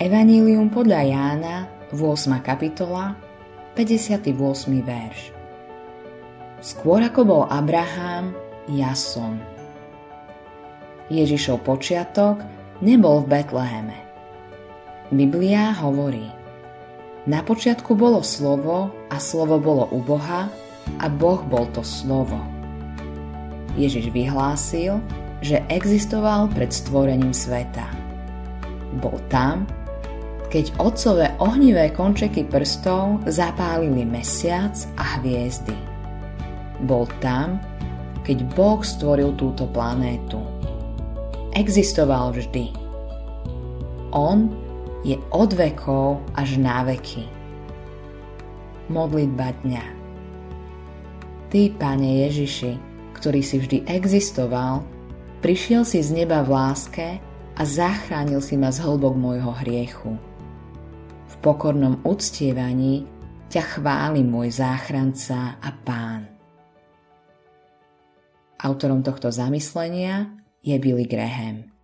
Evanílium podľa Jána, 8. kapitola, 58. verš. Skôr ako bol Abraham, ja som. Ježišov počiatok nebol v Betleheme. Biblia hovorí, na počiatku bolo slovo a slovo bolo u Boha a Boh bol to slovo. Ježiš vyhlásil, že existoval pred stvorením sveta. Bol tam, keď otcové ohnivé končeky prstov zapálili mesiac a hviezdy. Bol tam, keď Boh stvoril túto planétu. Existoval vždy. On je od vekov až na veky. Modlitba dňa Ty, Pane Ježiši, ktorý si vždy existoval, prišiel si z neba v láske a zachránil si ma z hlbok môjho hriechu pokornom uctievaní ťa chváli môj záchranca a pán. Autorom tohto zamyslenia je Billy Graham.